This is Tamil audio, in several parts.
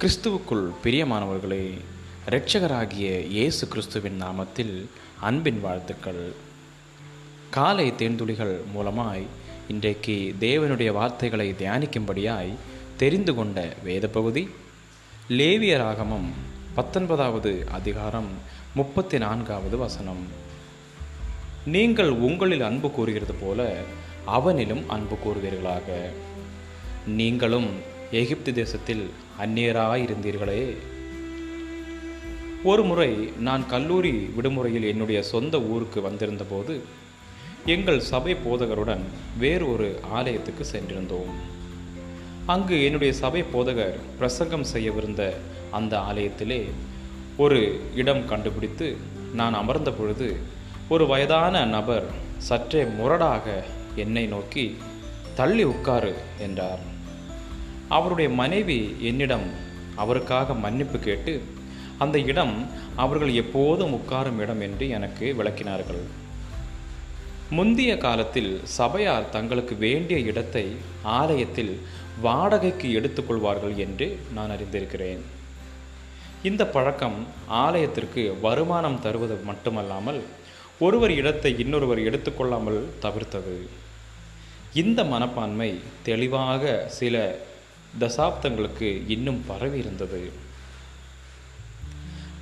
கிறிஸ்துவுக்குள் பிரியமானவர்களே இரட்சகராகிய இயேசு கிறிஸ்துவின் நாமத்தில் அன்பின் வாழ்த்துக்கள். காலை தேன்துளிகள் மூலமாய் இன்றைக்கு தேவனுடைய வார்த்தைகளை தியானிக்கும்படியாய் தெரிந்து கொண்ட வேத பகுதி லேவியராகமம் பத்தொன்பதாவது அதிகாரம் முப்பத்தி நான்காவது வசனம். நீங்கள் உங்களில் அன்பு கூறுகிறது போல அவனிலும் அன்பு கூறுவீர்களாக. நீங்களும் எகிப்து தேசத்தில் அந்நியராய் இருந்தீர்களே ஒரு முறை நான் கல்லூரி விடுமுறையில் என்னுடைய சொந்த ஊருக்கு வந்திருந்தபோது எங்கள் சபை போதகருடன் வேறு ஒரு ஆலயத்துக்கு சென்றிருந்தோம். அங்கு என்னுடைய சபை போதகர் பிரசங்கம் செய்யவிருந்த அந்த ஆலயத்திலே ஒரு இடம் கண்டுபிடித்து நான் அமர்ந்த பொழுது ஒரு வயதான நபர் சற்றே முரடாக என்னை நோக்கி தள்ளி உட்காரு என்றார். அவருடைய மனைவி என்னிடம் அவருக்காக மன்னிப்பு கேட்டு அந்த இடம் அவர்கள் எப்போதும் உட்காரும் இடம் என்று எனக்கு விளக்கினார்கள். முந்திய காலத்தில் சபையார் தங்களுக்கு வேண்டிய இடத்தை ஆலயத்தில் வாடகைக்கு எடுத்துக்கொள்வார்கள் என்று நான் அறிந்திருக்கிறேன். இந்த பழக்கம் ஆலயத்திற்கு வருமானம் தருவது மட்டுமல்லாமல் ஒருவர் இடத்தை இன்னொருவர் எடுத்துக்கொள்ளாமல் தவிர்த்தது. இந்த மனப்பான்மை தெளிவாக சில தசாப்தங்களுக்கு இன்னும் பரவி இருந்தது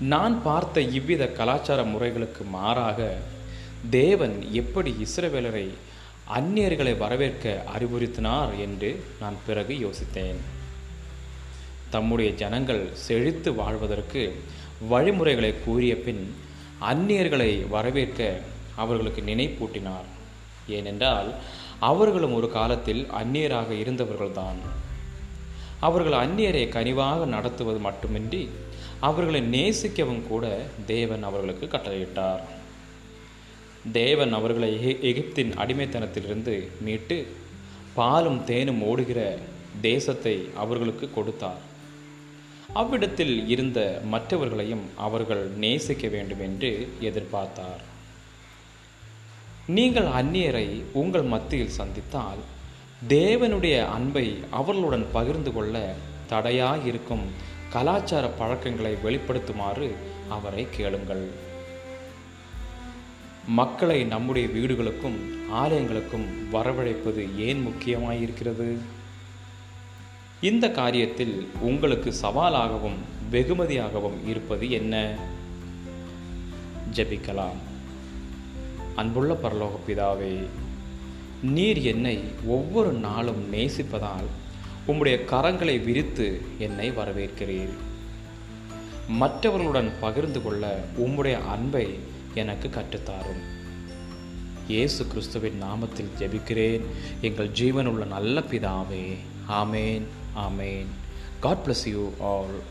நான் பார்த்த இவ்வித கலாச்சார முறைகளுக்கு மாறாக தேவன் எப்படி இஸ்ரவேலரை அந்நியர்களை வரவேற்க அறிவுறுத்தினார் என்று நான் பிறகு யோசித்தேன். தம்முடைய ஜனங்கள் செழித்து வாழ்வதற்கு வழிமுறைகளை கூறிய பின் அந்நியர்களை வரவேற்க அவர்களுக்கு நினைப்பூட்டினார். ஏனென்றால் அவர்களும் ஒரு காலத்தில் அந்நியராக இருந்தவர்கள்தான். அவர்கள் அந்நியரை கனிவாக நடத்துவது மட்டுமின்றி அவர்களை நேசிக்கவும் கூட தேவன் அவர்களுக்கு கட்டளையிட்டார். தேவன் அவர்களை எகிப்தின் அடிமைத்தனத்திலிருந்து மீட்டு பாலும் தேனும் ஓடுகிற தேசத்தை அவர்களுக்கு கொடுத்தார். அவ்விடத்தில் இருந்த மற்றவர்களையும் அவர்கள் நேசிக்க வேண்டும் என்று எதிர்பார்த்தார். நீங்கள் அந்நியரை உங்கள் மத்தியில் சந்தித்தால் தேவனுடைய அன்பை அவர்களுடன் பகிர்ந்து கொள்ள தடையாக இருக்கும் கலாச்சார பழக்கங்களை வெளிப்படுத்துமாறு அவரை கேளுங்கள். மக்களை நம்முடைய வீடுகளுக்கும் ஆலயங்களுக்கும் வரவழைப்பது ஏன் முக்கியமாயிருக்கிறது? இந்த காரியத்தில் உங்களுக்கு சவாலாகவும் வெகுமதியாகவும் இருப்பது என்ன? ஜபிக்கலாம். அன்புள்ள பரலோக பிதாவே நீர் என்னை ஒவ்வொரு நாளும் நேசிப்பதால் உம்முடைய கரங்களை விரித்து என்னை வரவேற்கிறீர். மற்றவர்களுடன் பகிர்ந்து கொள்ள உம்முடைய அன்பை எனக்கு கற்றுத்தாரும். இயேசு கிறிஸ்துவின் நாமத்தில் ஜெபிக்கிறேன். எங்கள் ஜீவனுள்ள நல்ல பிதாவே ஆமேன் ஆமேன். God bless you all